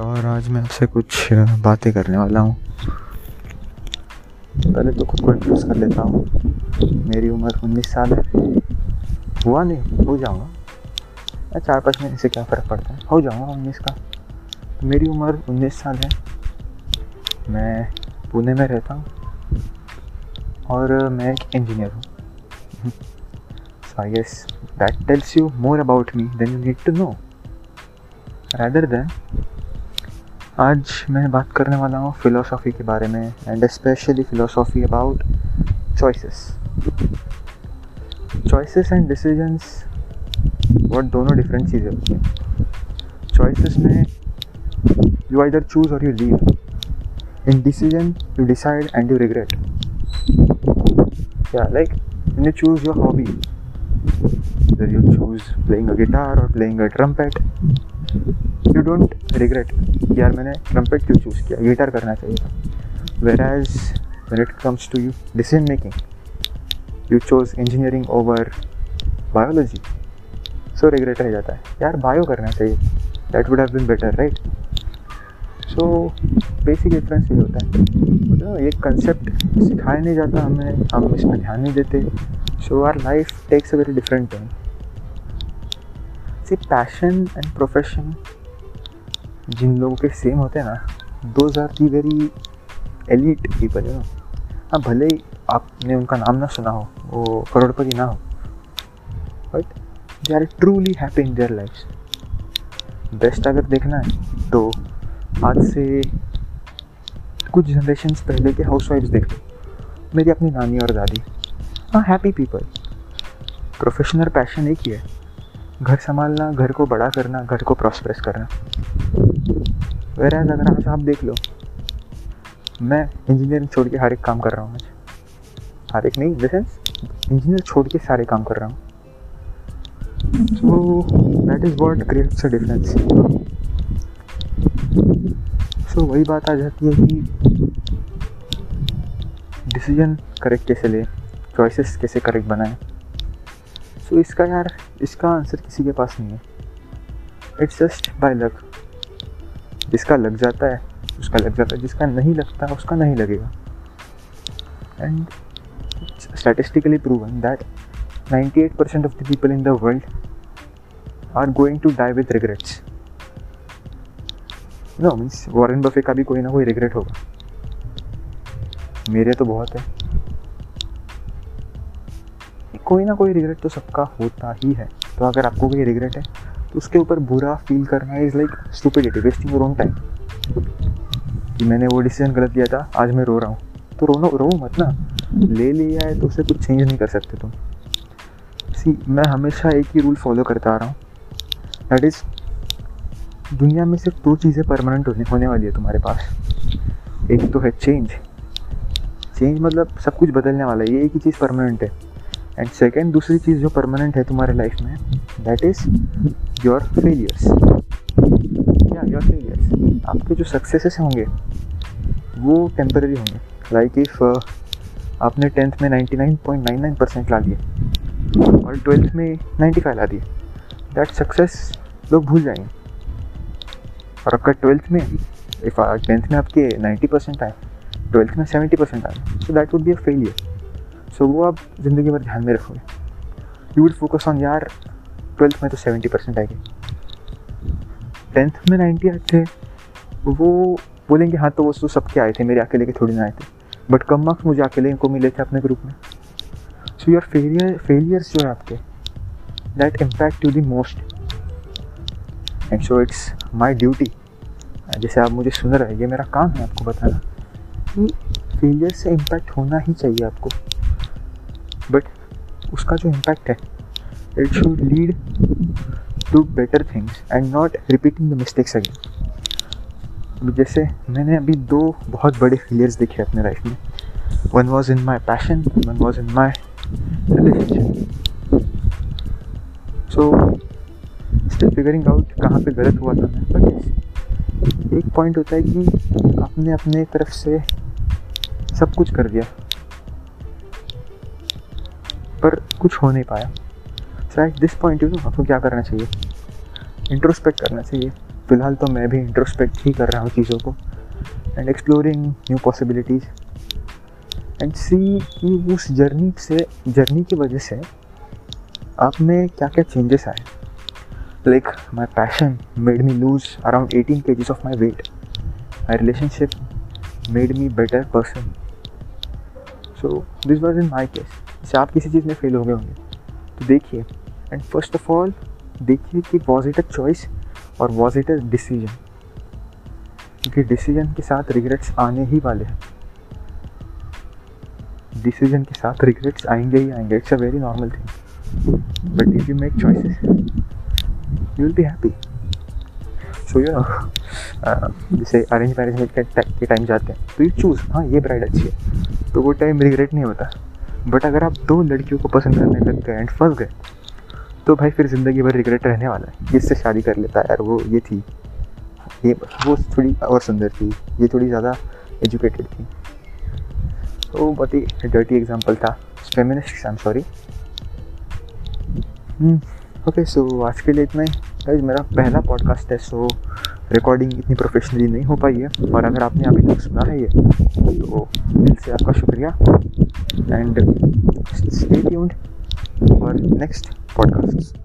और आज मैं आपसे कुछ बातें करने वाला हूँ। पहले तो खुद को इंट्रोड्यूस कर लेता हूँ। मेरी उम्र उन्नीस साल है। हुआ नहीं, हो जाऊँगा। चार पाँच महीने से क्या फ़र्क पड़ता है? हो जाऊँगा उन्नीस का। मेरी उम्र उन्नीस साल है। मैं पुणे में रहता हूँ। और मैं एक इंजीनियर हूँ। So I guess that tells you more about me then you need to know rather than आज मैं बात करने वाला हूँ फ़िलोसॉफ़ी के बारे में and specially philosophy about choices choices and decisions बहुत दोनों डिफरेंट चीज़ें होती हैं। चॉइसेस में you either choose or you leave in decision you decide and you regret या like you choose your hobby whether you choose playing a guitar or playing a trumpet you don't regret यार मैंने क्यों choose किया? Guitar करना चाहिए था। Whereas when it comes to you decision making you chose engineering over biology so regret रह जाता है। यार बायो करना चाहिए। That would have been better right so basic difference ये होता है। मतलब ये कंसेप्ट सिखाया नहीं जाता हमें। हम इसमें ध्यान नहीं देते। So our life takes a very different turn see passion and profession जिन लोगों के सेम होते हैं ना those are the very elite people you know हाँ भले ही आपने उनका नाम ना सुना हो, वो करोड़पति ना हो but they are truly happy in their life best अगर देखना है तो आज से कुछ जनरेशन पहले के हाउस वाइफ्स देख लो मेरी अपनी नानी और दादी हाँ हैप्पी पीपल प्रोफेशनल पैशन एक ही है। घर संभालना, घर को बड़ा करना, घर को प्रॉस्परस करना। वेर एज अगर आज आप देख लो, मैं इंजीनियरिंग छोड़ के हर एक काम कर रहा हूँ आज। हर एक नहीं सेंस इंजीनियर छोड़ के सारे काम कर रहा हूँ। So that is what creates a difference so वही बात आ जाती है कि डिसीज़न करेक्ट कैसे ले चॉइसेस कैसे करेक्ट बनाए। सो so, इसका यार इसका आंसर किसी के पास नहीं है। इट्स जस्ट बाय लक जिसका लग जाता है उसका लग जाता है। जिसका नहीं लगता उसका नहीं लगेगा। And statistically proven that 98 percent of the people in the world are going to die with regrets no means Warren Buffett का भी कोई ना कोई रिग्रेट होगा। मेरे तो बहुत है। कोई ना कोई रिग्रेट तो सबका होता ही है। तो अगर आपको कोई रिग्रेट है तो उसके ऊपर बुरा फील करना is like stupidity wasting own time कि मैंने वो डिसीज़न गलत लिया था, आज मैं रो रहा हूँ। तो रोनो, रो मत ना। ले लिया है तो उसे कुछ चेंज नहीं कर सकते तुम। सी मैं हमेशा एक ही रूल फॉलो करता आ रहा हूँ। दैट इज़ दुनिया में सिर्फ़ दो चीज़ें परमानेंट होने होने वाली है तुम्हारे पास। एक तो है चेंज चेंज मतलब सब कुछ बदलने वाला है। ये एक ही चीज़ परमानेंट है। एंड सेकेंड दूसरी चीज़ जो परमानेंट है तुम्हारे लाइफ में दैट इज़ योर फेलियर्स या योर फेलियर्स आपके जो सक्सेसेस होंगे, वो टेम्पररी होंगे. लाइक इफ़ आपने टेंथ में 99.99 परसेंट ला दिए और ट्वेल्थ में 95 ला दिए. दैट सक्सेस लोग भूल जाएँगे. और आपका ट्वेल्थ में इफ़ टेंथ में आपके 90 परसेंट आए ट्वेल्थ में 70 परसेंट आए so that would be a failure so वो आप ज़िंदगी भर ध्यान में रखोगे। यू वुड फोकस ऑन यार ट्वेल्थ में तो सेवेंटी परसेंट आएगी। टेंथ में नाइन्टी आए थे, वो बोलेंगे हाँ तो वो तो सबके आए थे, मेरे अकेले के थोड़ी ना आए थे। बट कम मार्क्स मुझे अकेले को मिले थे अपने ग्रुप में। सो योर फेलियर फेलियर्स जो है आपके that impact you the most and so it's my duty जैसे आप मुझे सुन रहे हैं, ये मेरा काम है आपको बताना। कि फेलियर से इम्पैक्ट होना ही चाहिए आपको। बट उसका जो इम्पैक्ट है it should lead to better things and not repeating the mistakes again जैसे मैंने अभी दो बहुत बड़े फेलियर्स देखे अपने लाइफ में। One was in my passion one was in my relationship so still figuring out कहाँ पे गलत हुआ था मैं। बट एक पॉइंट होता है कि आपने अपने तरफ़ से सब कुछ कर दिया। पर कुछ हो नहीं पाया। So at this point you know आपको क्या करना चाहिए? इंट्रोस्पेक्ट करना चाहिए। फ़िलहाल तो मैं भी इंट्रोस्पेक्ट ही कर रहा हूँ चीज़ों को। And exploring new possibilities and see कि उस जर्नी से जर्नी की वजह से आप में क्या क्या चेंजेस आए। Like my passion made me lose around eighteen के of my weight my relationship made me better person so this was in my case जैसे आप किसी चीज़ में फेल हो गए होंगे। तो देखिए एंड फ़र्स्ट ऑफ़ ऑल देखिए कि was it a choice or was it a decision क्योंकि डिसीज़न के साथ रिग्रेट्स आने ही वाले हैं। डिसीज़न के साथ रिग्रेट्स आएँगे ही आएँगे। It's a very normal thing but if you make choices you will be happy so you know जैसे अरेंज मैरिज के टाइम जाते हैं तो यू चूज़ हाँ ये ब्राइड अच्छी है। तो वो टाइम रिग्रेट नहीं होता। बट अगर आप दो लड़कियों को पसंद करने लग गए एंड फंस गए तो भाई फिर ज़िंदगी भर रिग्रेट रहने वाला है। इससे शादी कर लेता यार, वो, ये थी। ये, वो थोड़ी और सुंदर थी। ये थोड़ी ज़्यादा एजुकेटेड थी। तो बहुत ही डर्टी एग्ज़ाम्पल था। Feminist I am sorry okay so आज के लिए इतना ही। मेरा पहला पॉडकास्ट है सो रिकॉर्डिंग इतनी प्रोफेशनली नहीं हो पाई है। और अगर आपने अभी तक सुना है ये तो दिल से आपका शुक्रिया। And stay tuned for next podcasts